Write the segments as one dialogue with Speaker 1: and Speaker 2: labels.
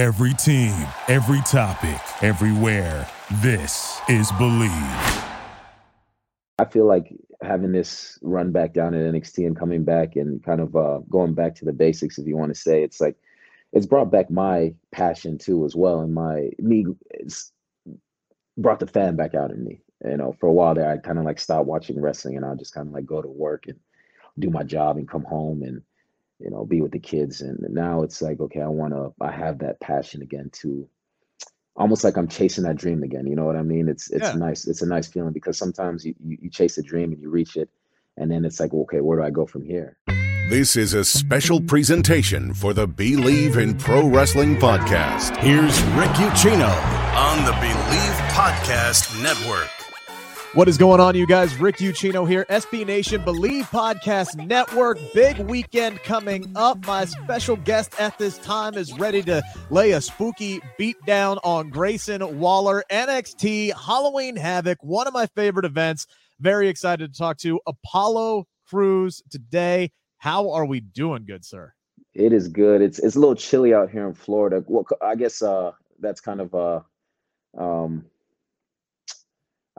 Speaker 1: Every team, every topic, everywhere. This is Bleav.
Speaker 2: I feel like having this run back down at NXT and coming back and kind of uh, going back to the basics, if you want to say, it's like it's brought back my passion too, as well, and my me. It's brought the fan back out in me. You know, for a while there, I kind of like stopped watching wrestling, and I just kind of like go to work and do my job and come home and you know be with the kids. And now it's like, okay, I want to. I have that passion again to almost like I'm chasing that dream again. You know what I mean? It's it's
Speaker 3: Yeah.
Speaker 2: nice. It's a nice feeling because sometimes you, you you chase a dream and you reach it, and then it's like, okay, where do I go from here?
Speaker 4: This is a special presentation for the Bleav in Pro Wrestling podcast.
Speaker 1: Here's Rick Ucchino.
Speaker 4: On the Bleav Podcast Network.
Speaker 3: What is going on, you guys? Rick Ucchino here, SB Nation Bleav Podcast Network. Big weekend coming up. My special guest at this time is ready to lay a spooky beat down on Grayson Waller. NXT Halloween Havoc, one of my favorite events. Very excited to talk to Apollo Crews today. How are we doing, good sir?
Speaker 2: It is good. It's it's a little chilly out here in Florida. Well, I guess uh that's kind of uh um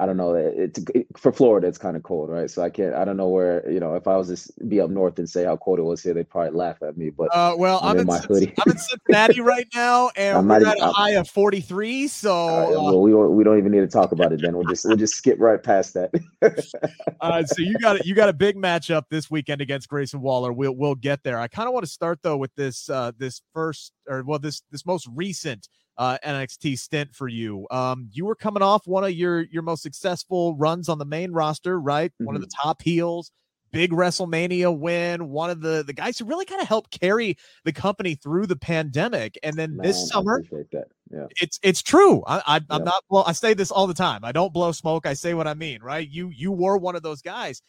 Speaker 2: I don't know. It's it, for Florida. It's kind of cold, right? So I can't. I don't know where you know. If I was to be up north and say how cold it was here, they'd probably laugh at me. But
Speaker 3: Uh, well,
Speaker 2: I'm
Speaker 3: I'm,
Speaker 2: in my hoodie.
Speaker 3: I'm in Cincinnati right now, and
Speaker 2: I'm
Speaker 3: we're at
Speaker 2: even-
Speaker 3: a high of 43. So,
Speaker 2: uh, well, we don't we don't even need to talk about it. Then we'll just we'll just skip right past that.
Speaker 3: Uh, so you got it. You got a big matchup this weekend against Grayson Waller. We'll we'll get there. I kind of want to start though with this uh, this first or well this this most recent uh, NXT stint for you. Um, you were coming off one of your your most successful runs on the main roster, right? One of the top heels. Big WrestleMania win, one of the the guys who really kind of helped carry the company through the pandemic. And then
Speaker 2: Man,
Speaker 3: this summer.
Speaker 2: Yeah.
Speaker 3: it's it's true. I, I I'm
Speaker 2: Yeah.
Speaker 3: not. Well, I say this all the time. I don't blow smoke. I say what I mean. Right? You you were one of those guys,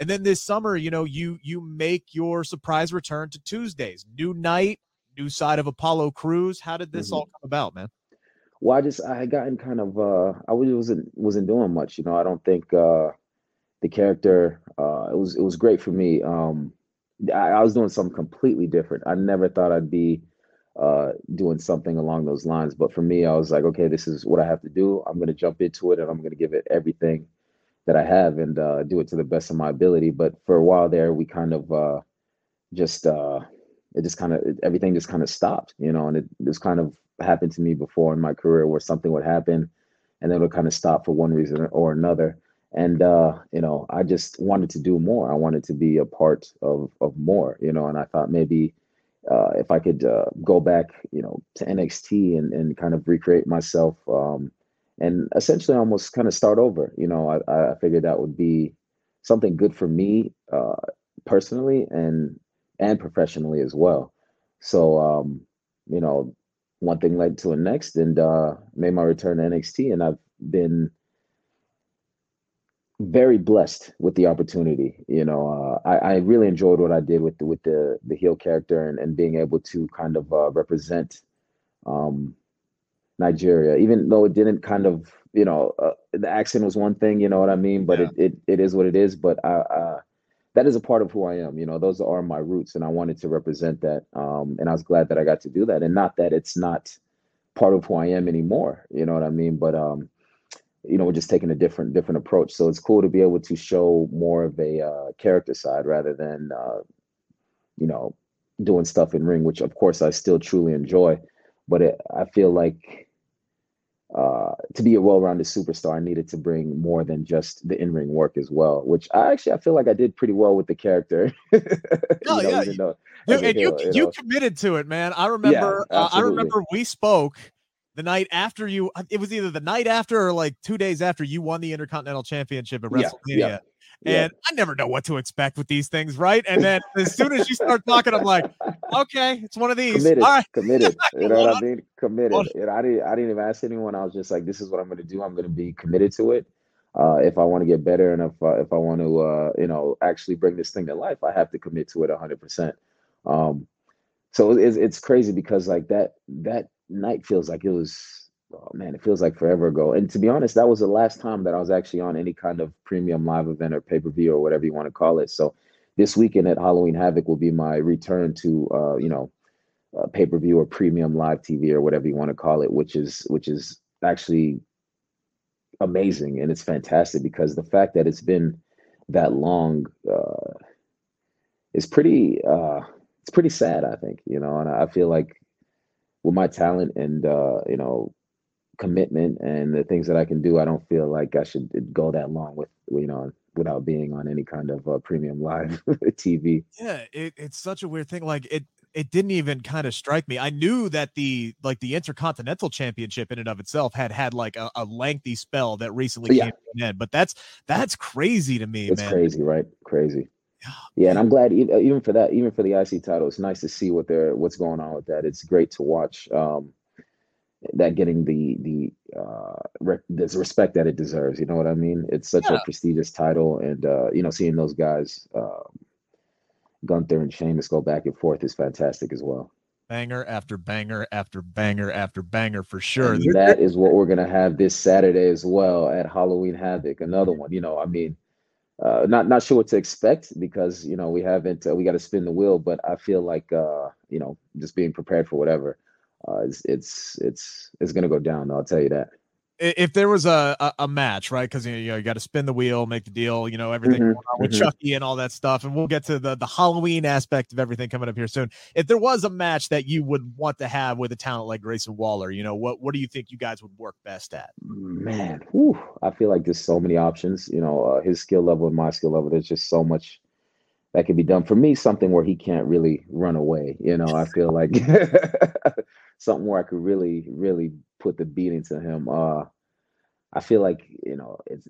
Speaker 3: and then this summer, you know, you you make your surprise return to Tuesdays. New night, new side of Apollo Crews. How did this
Speaker 2: Mhm.
Speaker 3: all come about, man?
Speaker 2: Well, I just I had gotten kind of uh I was wasn't wasn't doing much, you know. I don't think uh the character uh it was it was great for me. Um I, I was doing something completely different. I never thought I'd be uh doing something along those lines, but for me I was like, okay, this is what I have to do. I'm going to jump into it and I'm going to give it everything that I have and uh do it to the best of my ability. But for a while there we kind of uh just uh it just kind of everything just kind of stopped, you know, and it this kind of happened to me before in my career where something would happen and then it would kind of stop for one reason or another. And uh, you know, I just wanted to do more. I wanted to be a part of of more, you know, and I thought maybe uh, if I could uh, go back, you know, to NXT and, and kind of recreate myself um, and essentially almost kind of start over, you know, I, I figured that would be something good for me uh, personally and and professionally as well. So, um, you know, one thing led to the next and uh, made my return to NXT, and I've been very blessed with the opportunity. You know, uh, I, I really enjoyed what I did with the, with the the heel character and, and being able to kind of uh, represent um, Nigeria, even though it didn't kind of, you know, uh, the accent was one thing, you know what I mean, but
Speaker 3: Yeah.
Speaker 2: it, it it is what it is. But I, uh, that is a part of who I am. You know, those are my roots, and I wanted to represent that. Um, and I was glad that I got to do that, and not that it's not part of who I am anymore. You know what I mean? But um, you know, we're just taking a different different approach. So it's cool to be able to show more of a uh, character side rather than uh, you know doing stuff in ring, which of course I still truly enjoy. But it, I feel like uh, to be a well-rounded superstar, I needed to bring more than just the in-ring work as well. Which I actually I feel like I did pretty well with the character.
Speaker 3: Oh,
Speaker 2: You know,
Speaker 3: yeah,
Speaker 2: even though- a
Speaker 3: and you
Speaker 2: heel, you
Speaker 3: you
Speaker 2: know.
Speaker 3: committed to it, man. I remember. uh, I remember we spoke the night after you. It was either the night after or like two days after you won the Intercontinental Championship at
Speaker 2: Yeah,
Speaker 3: WrestleMania.
Speaker 2: yeah, yeah.
Speaker 3: And I never know what to expect with these things, right? And then as soon as you start talking, I'm like, okay, it's one of these.
Speaker 2: committed,
Speaker 3: All right.
Speaker 2: committed. You know what I mean? Committed. You know, I didn't. I didn't even ask anyone. I was just like, "This is what I'm going to do. I'm going to be committed to it. Uh, if I want to get better, and if uh, if I want to, uh, you know, actually bring this thing to life, I have to commit to it 100." percent Um, so it's it's crazy because like that that night feels like it was. Oh man, it feels like forever ago. And to be honest, that was the last time that I was actually on any kind of premium live event or pay per view or whatever you want to call it. So this weekend at Halloween Havoc will be my return to, uh, you know, uh, pay per view or premium live TV or whatever you want to call it, which is which is actually amazing and it's fantastic because the fact that it's been that long uh, is pretty uh, it's pretty sad. I think you know, and I feel like with my talent and uh, you know commitment and the things that I can do, I don't feel like I should go that long with you know without being on any kind of uh, premium live TV.
Speaker 3: Yeah, it, it's such a weird thing. Like it, it didn't even kind of strike me. I knew that the like the Intercontinental Championship in and of itself had had like a, a lengthy spell that recently yeah. came to an end. But that's that's crazy to me.
Speaker 2: It's
Speaker 3: man.
Speaker 2: crazy, right? Crazy. Yeah, and I'm glad even for that, even for the IC title, it's nice to see what they're what's going on with that. It's great to watch. Um, that getting the the uh re- the respect that it deserves. You know what I mean? It's such yeah. a prestigious title, and uh, you know, seeing those guys, uh, Gunther and Sheamus, go back and forth is fantastic as well.
Speaker 3: Banger after banger after banger after banger for sure.
Speaker 2: And that is what we're gonna have this Saturday as well at Halloween Havoc. Another one. You know, I mean. Uh, not not sure what to expect because you know we haven't uh, we got to spin the wheel, but I feel like uh, you know just being prepared for whatever uh, it's it's it's it's gonna go down. I'll tell you that.
Speaker 3: If there was a a, a match, right? Because you know you got to spin the wheel, make the deal, you know everything mm-hmm, with mm-hmm. Chucky and all that stuff, and we'll get to the the Halloween aspect of everything coming up here soon. If there was a match that you would want to have with a talent like Grayson Waller, you know what what do you think you guys would work best at?
Speaker 2: Man, whew, I feel like there's so many options. You know, uh, his skill level and my skill level. There's just so much that can be done. For me something where he can't really run away you know i feel like something where i could really really put the beat into him. Uh i feel like you know it's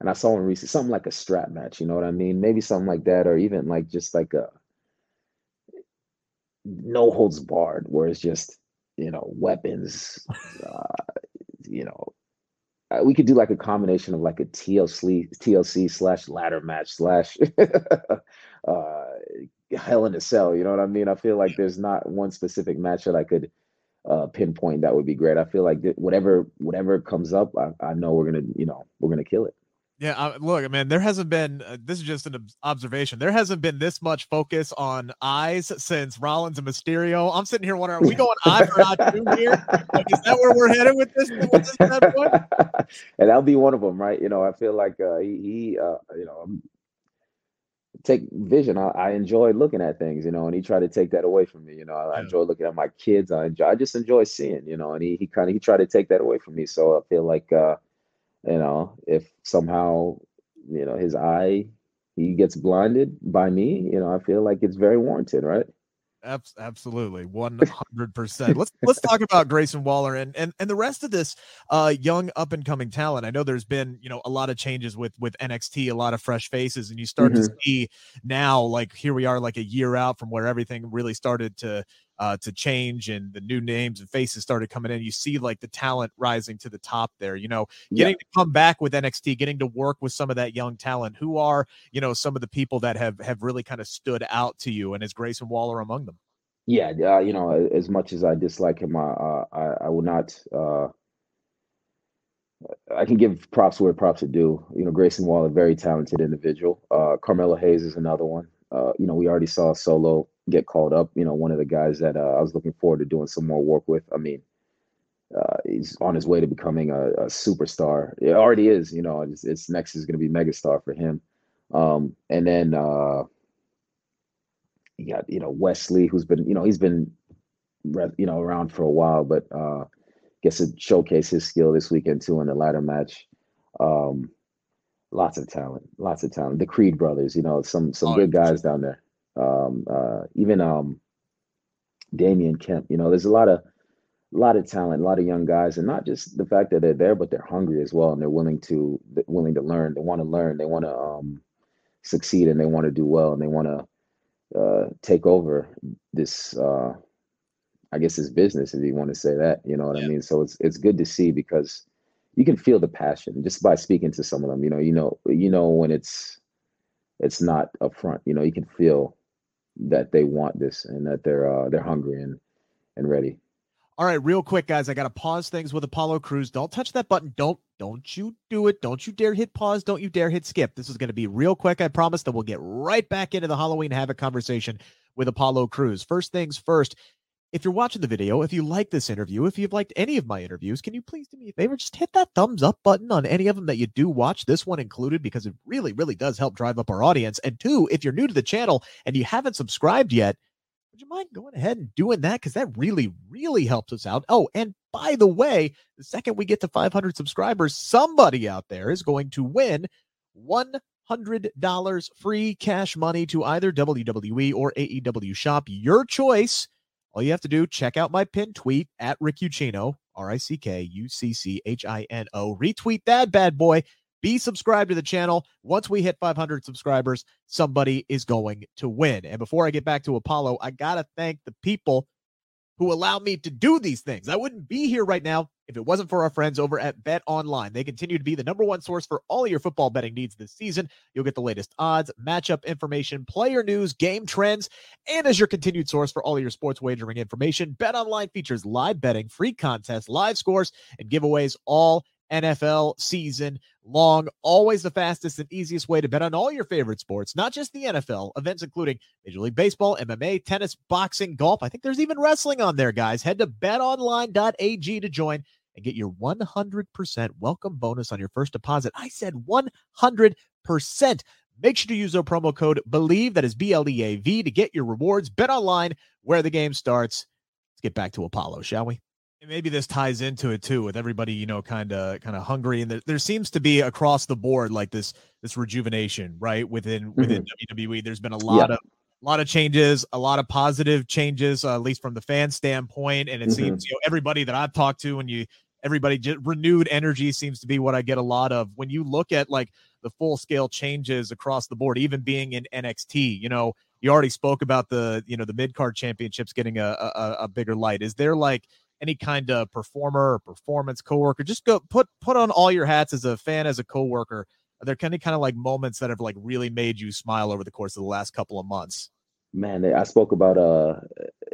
Speaker 2: and i saw one recently something like a strap match you know what i mean? Maybe something like that or even like just like a no holds barred where it's just you know weapons uh you know uh, we could do like a combination of like a TLC TLC slash ladder match slash uh, Hell in a Cell. You know what I mean? I feel like there's not one specific match that I could uh, pinpoint that would be great. I feel like whatever whatever comes up, I, I know we're gonna you know we're gonna kill it.
Speaker 3: Yeah, uh, look, man, there hasn't been, uh, this is just an observation. There hasn't been this much focus on eyes since Rollins and Mysterio. I'm sitting here wondering, are we going eye for eye two here? Like, is that where we're headed with this? With this
Speaker 2: and that'll be one of them, right? You know, I feel like uh, he, he uh, you know, take vision. I, I, enjoy looking at things, you know, and he tried to take that away from me. You know, I, yeah. enjoy looking at my kids. I enjoy, I just enjoy seeing, you know, and he, he kind of, he tried to take that away from me. So I feel like, uh, you know, if somehow, you know, his eye he gets blinded by me, you know, I feel like it's very warranted, right?
Speaker 3: Absolutely, one hundred percent. Let's let's talk about Grayson Waller and and and the rest of this uh, young up and coming talent. I know there's been you know a lot of changes with with NXT, a lot of fresh faces, and you start mm-hmm. to see now like here we are like a year out from where everything really started to uh, to change and the new names and faces started coming in. You see like the talent rising to the top there, you know, getting yeah. to come back with NXT, getting to work with some of that young talent. Who are, you know, some of the people that have have really kind of stood out to you and is Grayson Waller among them?
Speaker 2: Yeah, uh, you know, as much as I dislike him, I I, I will not uh I can give props where props are due. You know, Grayson Waller, very talented individual. Uh, Carmelo Hayes is another one. Uh, you know, we already saw Solo get called up. You know, one of the guys that uh, I was looking forward to doing some more work with. I mean, uh, he's on his way to becoming a, a superstar. It already is. You know, it's, it's next is going to be megastar for him. Um, and then uh, you got you know Wes Lee, who's been you know he's been you know around for a while, but uh, gets to showcase his skill this weekend too in the ladder match. Um, lots of talent, lots of talent. The Creed brothers, you know, some some oh, good guys down there um, uh, even um, Damon Kemp. You know, there's a lot of a lot of talent, a lot of young guys, and not just the fact that they're there, but they're hungry as well, and they're willing to willing to learn. They want to learn. They want to um, succeed, and they want to do well, and they want to uh, take over this. Uh, I guess this business, if you want to say that. You know what yeah. I mean? So it's it's good to see because you can feel the passion just by speaking to some of them. You know, you know, you know when it's it's not upfront. You know, you can feel that they want this and that they're uh, they're hungry and and ready.
Speaker 3: All right, real quick, guys. I gotta pause things with Apollo Crews. Don't touch that button. Don't don't you do it. Don't you dare hit pause. Don't you dare hit skip. This is gonna be real quick. I promise that we'll get right back into the Halloween Havoc conversation with Apollo Crews. First things first, if you're watching the video, if you like this interview, if you've liked any of my interviews, can you please do me a favor? Just hit that thumbs up button on any of them that you do watch, this one included, because it really, really does help drive up our audience. And two, if you're new to the channel and you haven't subscribed yet, would you mind going ahead and doing that? Because that really, really helps us out. Oh, and by the way, the second we get to 500 subscribers, somebody out there is going to win $100 free cash money to either WWE or AEW shop. Your choice all you have to do, check out my pinned tweet at Rick Ucchino, R I C K U C C H I N O. Retweet that bad boy. Be subscribed to the channel. Once we hit 500 subscribers, somebody is going to win. And before I get back to Apollo, I got to thank the people who allow me to do these things. I wouldn't be here right now if it wasn't for our friends over at Bet Online. They continue to be the number one source for all your football betting needs this season. You'll get the latest odds, matchup information, player news, game trends, and as your continued source for all your sports wagering information, Bet Online features live betting, free contests, live scores, and giveaways all NFL season long. Always the fastest and easiest way to bet on all your favorite sports, not just the NFL. Events including Major League Baseball, MMA, tennis, boxing, golf. I think there's even wrestling on there, guys. Head to betonline.ag to join and get your 100% welcome bonus on your first deposit. I said 100%. Make sure to use our promo code BLEAV, that is B L E A V, to get your rewards. Bet online where the game starts. Let's get back to Apollo, shall we? Maybe this ties into it too, with everybody you know, kind of kind of hungry, and there, there, seems to be across the board like this this rejuvenation, right? Within within mm-hmm. WWE, there's been a lot yeah. of a lot of changes, a lot of positive changes, uh, at least from the fan standpoint. And it mm-hmm. seems you know everybody that I've talked to, and you everybody just renewed energy seems to be what I get a lot of when you look at like the full scale changes across the board, even being in NXT. You know, you already spoke about the you know the mid card championships getting a, a, a bigger light. Is there like any kind of performer or performance coworker? Just go put put on all your hats as a fan, as a coworker. Are there any kind of like moments that have like really made you smile over the course of the last couple of months?
Speaker 2: Man, I spoke about uh,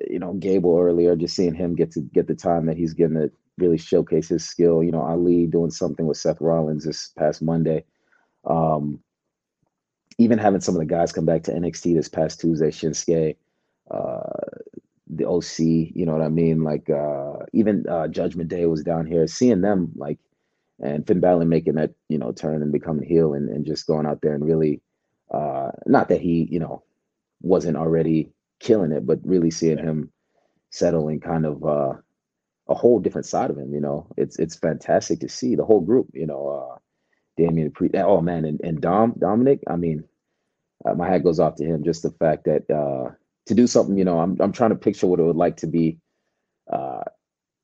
Speaker 2: you know, Gable earlier. Just seeing him get to get the time that he's getting to really showcase his skill. You know, Ali doing something with Seth Rollins this past Monday. Um, even having some of the guys come back to NXT this past Tuesday, Shinsuke, uh, the OC, you know what I mean? Like uh, even uh, Judgment Day was down here, seeing them like, and Finn Balor making that you know turn and becoming heel and, and just going out there and really, uh, not that he you know wasn't already killing it, but really seeing him settling kind of uh, a whole different side of him. You know, it's it's fantastic to see the whole group. You know, uh, Damian Pre. Oh man, and and Dom Dominic. I mean, uh, my hat goes off to him. Just the fact that uh, to do something. You know, I'm I'm trying to picture what it would like to be. Uh,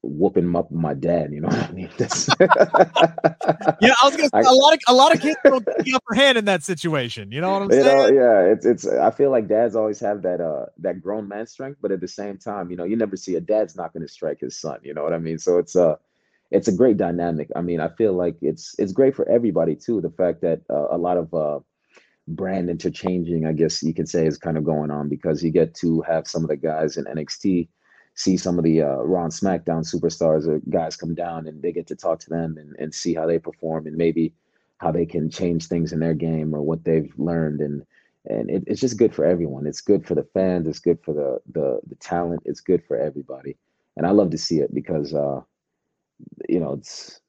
Speaker 2: whooping up with my dad. You know what I mean? That's
Speaker 3: yeah, I was gonna say, I, a lot of a lot of kids don't get the upper hand in that situation. You know what I'm saying? Know,
Speaker 2: yeah, it's it's. I feel like dads always have that uh that grown man strength, but at the same time, you know, you never see a dad's not going to strike his son. You know what I mean? So it's uh it's a great dynamic. I mean, I feel like it's it's great for everybody too. The fact that uh, a lot of uh brand interchanging, I guess you could say, is kind of going on because you get to have some of the guys in NXT see some of the uh, Raw and SmackDown superstars or guys come down and they get to talk to them and, and see how they perform and maybe how they can change things in their game or what they've learned and and it, it's just good for everyone. It's good for the fans. It's good for the the the talent. It's good for everybody, and I love to see it because uh, you know it's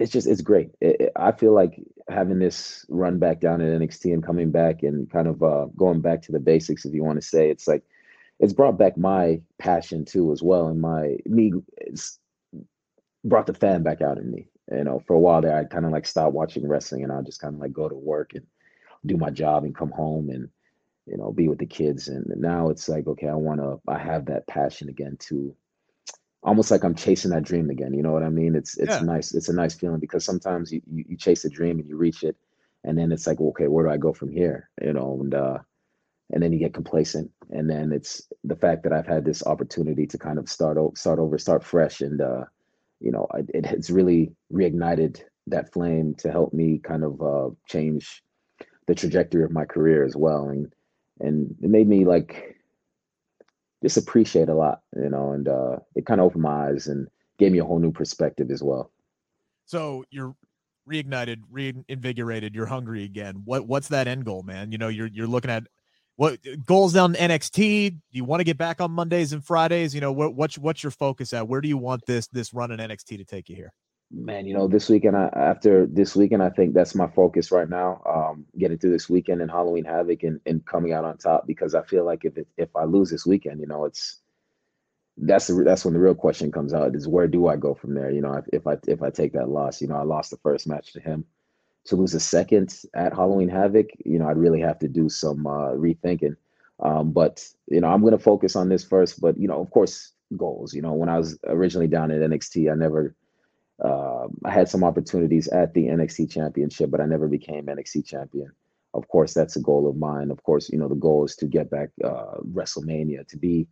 Speaker 2: it's just it's great. It, it, I feel like having this run back down at NXT and coming back and kind of uh, going back to the basics, if you want to say, it's like it's brought back my passion too as well, and my me it's brought the fan back out in me. You know, for a while there, I kind of like stopped watching wrestling, and I just kind of like go to work and do my job and come home and you know be with the kids. And now it's like, okay, I want to. I have that passion again to almost like I'm chasing that dream again. You know what I mean? It's it's yeah. nice. It's a nice feeling because sometimes you, you, you chase a dream and you reach it, and then it's like, okay, where do I go from here? You know, and uh, and then you get complacent, and then it's the fact that I've had this opportunity to kind of start over, start over, start fresh, and uh, you know, it, it has really reignited that flame to help me kind of uh, change the trajectory of my career as well, and and it made me like just appreciate a lot, you know, and uh, it kind of opened my eyes and gave me a whole new perspective as well.
Speaker 3: So you're reignited, reinvigorated, you're hungry again. What what's that end goal, man? You know, you're you're looking at what goals down NXT? Do you want to get back on Mondays and Fridays? You know, what, what's what's your focus at? Where do you want this this run in NXT to take you here?
Speaker 2: Man, you know, this weekend I, after this weekend, I think that's my focus right now. Um, getting through this weekend and Halloween Havoc and, and coming out on top because I feel like if it, if I lose this weekend, you know, it's that's the that's when the real question comes out is where do I go from there? You know, if, if I if I take that loss, you know, I lost the first match to him. To lose a second at Halloween Havoc, you know, I'd really have to do some uh, rethinking. Um, but you know, I'm going to focus on this first. But you know, of course, goals. You know, when I was originally down at NXT, I never. Uh, I had some opportunities at the NXT Championship, but I never became NXT champion. Of course, that's a goal of mine. Of course, you know the goal is to get back uh, WrestleMania, to be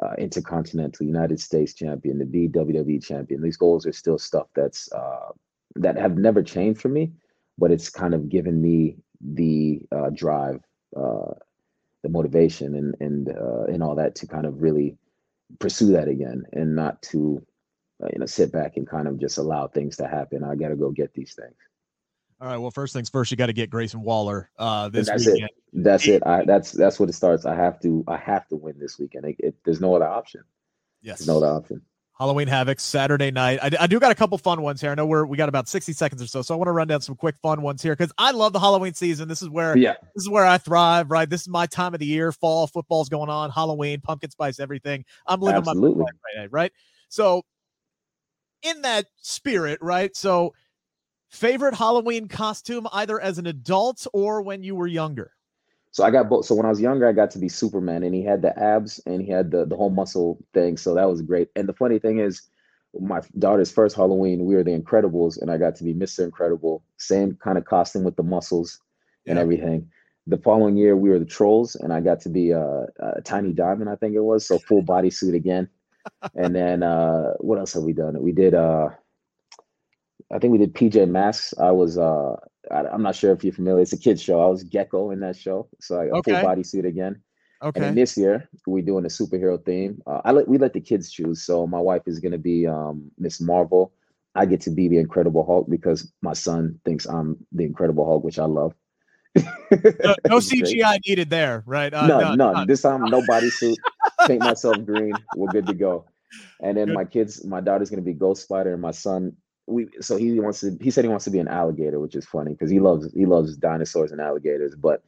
Speaker 2: uh, Intercontinental United States champion, to be WWE champion. These goals are still stuff that's uh, that have never changed for me, but it's kind of given me the uh, drive, uh, the motivation, and and and all that to kind of really pursue that again, and not to you know sit back and kind of just allow things to happen. I got to go get these things.
Speaker 3: All right. Well, first things first, you got to get Grayson Waller uh, this
Speaker 2: that's
Speaker 3: weekend.
Speaker 2: It. That's it. I, that's that's what it starts. I have to. I have to win this weekend. It, it, there's no other option.
Speaker 3: Yes.
Speaker 2: There's no other option.
Speaker 3: Halloween Havoc Saturday night. I, I, do got a couple fun ones here. I know we're we got about 60 seconds or so, so I want to run down some quick fun ones here because I love the Halloween season. This is where
Speaker 2: yeah.
Speaker 3: this is where I thrive. Right, this is my time of the year. Fall football's going on. Halloween, pumpkin spice, everything. I'm living
Speaker 2: Absolutely.
Speaker 3: my life right, right. So, in that spirit, right. So, favorite Halloween costume either as an adult or when you were younger.
Speaker 2: So I got both. So when I was younger, I got to be Superman, and he had the abs and he had the the whole muscle thing. So that was great. And the funny thing is, my daughter's first Halloween, we were the Incredibles, and I got to be Mr. Incredible. Same kind of costume with the muscles and everything. The following year, we were the Trolls, and I got to be a, a Tiny Diamond, I think it was. So full bodysuit again. And then uh, what else have we done? We did. Uh, I think we did PJ Masks. I was. Uh, I, I'm not sure if you're familiar. It's a kids show. I was Gecko in that show, so I a
Speaker 3: Okay.
Speaker 2: full bodysuit again. And
Speaker 3: Okay.
Speaker 2: then this year we're doing a superhero theme. Uh, I let we let the kids choose. So my wife is going to be um, Miss Marvel. I get to be the Incredible Hulk because my son thinks I'm the Incredible Hulk, which I love.
Speaker 3: No, no. CGI needed there, right? Uh,
Speaker 2: none,
Speaker 3: none,
Speaker 2: none.
Speaker 3: none.
Speaker 2: This time, no bodysuit. Paint myself green. We're good to go. And then my kids, my daughter's gonna be Ghost Spider, and my son, we. So he wants to. He said he wants to be an alligator, which is funny because he loves he loves dinosaurs and alligators. But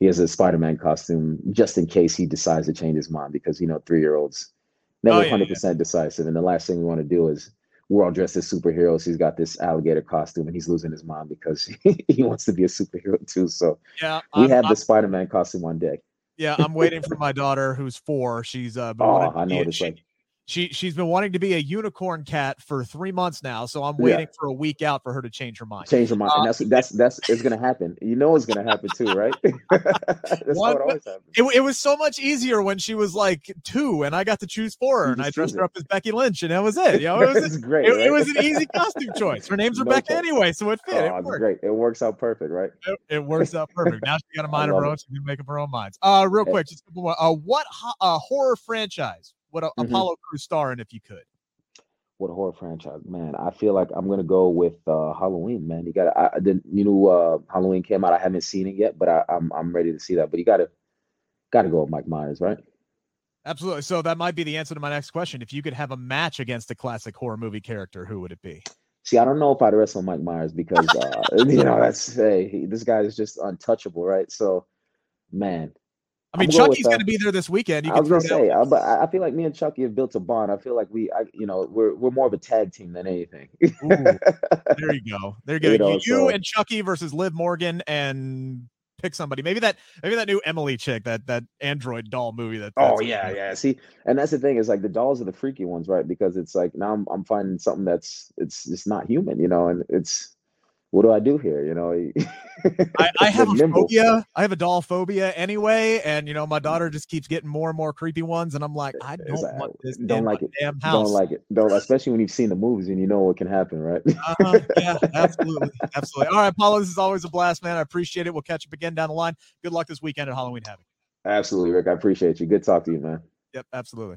Speaker 2: he has a Spider-Man costume just in case he decides to change his mind because you know three year olds
Speaker 3: Oh,
Speaker 2: never
Speaker 3: yeah,
Speaker 2: hundred percent decisive, and the last thing we want to do is we're all dressed as superheroes. He's got this alligator costume, and he's losing his mind because he wants to be a superhero too. So
Speaker 3: Yeah,
Speaker 2: we
Speaker 3: I'm-
Speaker 2: have
Speaker 3: I'm-
Speaker 2: the Spider-Man costume on deck.
Speaker 3: Yeah, I'm waiting for my daughter who's four. She's uh
Speaker 2: Oh, I know what it's
Speaker 3: she,
Speaker 2: like.
Speaker 3: She she's been wanting to be a unicorn cat for three months now. So I'm
Speaker 2: Yeah.
Speaker 3: waiting for a week out for her to change her mind.
Speaker 2: change her mind.
Speaker 3: Uh,
Speaker 2: and that's that's that's it's gonna happen. You know it's gonna happen too, right? that's
Speaker 3: One-
Speaker 2: it always happens.
Speaker 3: It, it was so much easier when she was like two and I got to choose for her and I dressed
Speaker 2: choose
Speaker 3: her up as Becky Lynch and that was it. You know, it was
Speaker 2: great.
Speaker 3: it,
Speaker 2: right?
Speaker 3: it was an easy costume choice. Her name's
Speaker 2: No
Speaker 3: Rebecca
Speaker 2: choice.
Speaker 3: anyway, so it fit.
Speaker 2: Oh,
Speaker 3: it worked.
Speaker 2: great. It works out perfect, right?
Speaker 3: It, it works out perfect. Now she got a mind of her own. She can make up her own minds. Uh, real
Speaker 2: Yeah.
Speaker 3: quick, just a couple more. Uh, what uh, horror franchise would a,
Speaker 2: Mhm.
Speaker 3: Apollo Crew star in if you could?
Speaker 2: What a horror franchise, man! I feel like I'm gonna go with uh, Halloween, man. You got I I didn't you know uh, Halloween came out. I haven't seen it yet, but I, I'm I'm ready to see that. But you gotta gotta go with Mike Myers, right?
Speaker 3: Absolutely. So that might be the answer to my next question. If you could have a match against a classic horror movie character, who would it be?
Speaker 2: See, I don't know if I'd wrestle Mike Myers because uh, you know that's hey, he, this guy is just untouchable, right? So, man,
Speaker 3: I mean,
Speaker 2: going
Speaker 3: Chucky's going to be there this weekend. You
Speaker 2: I
Speaker 3: can
Speaker 2: was gonna say, uh, but I I feel like me and Chucky have built a bond. I feel like we, I, you know, we're we're more of a tag team than anything.
Speaker 3: Ooh, there you go. There you go.
Speaker 2: You
Speaker 3: You,
Speaker 2: know,
Speaker 3: you
Speaker 2: so-
Speaker 3: and Chucky versus Liv Morgan and pick somebody. Maybe that maybe that new Emily chick, that that android doll movie that
Speaker 2: oh yeah, yeah. See, and that's the thing is like the dolls are the freaky ones, right? Because it's like now I'm I'm finding something that's it's it's not human, you know, and it's what do I do here, you know?
Speaker 3: I, I have a
Speaker 2: nimble.
Speaker 3: phobia. I have a doll phobia anyway, and you know my daughter just keeps getting more and more creepy ones, and I'm like, I don't
Speaker 2: like,
Speaker 3: want this
Speaker 2: don't like it.
Speaker 3: damn house.
Speaker 2: Don't like it. Don't especially when you've seen the movies and you know what can happen, right?
Speaker 3: Uh-huh. Yeah, absolutely, absolutely. All right, Paulo, this is always a blast, man. I appreciate it. We'll catch up again down the line. Good luck this weekend at Halloween Havoc.
Speaker 2: Absolutely, Rick. I appreciate you. Good talk to you, man.
Speaker 3: Yep, absolutely.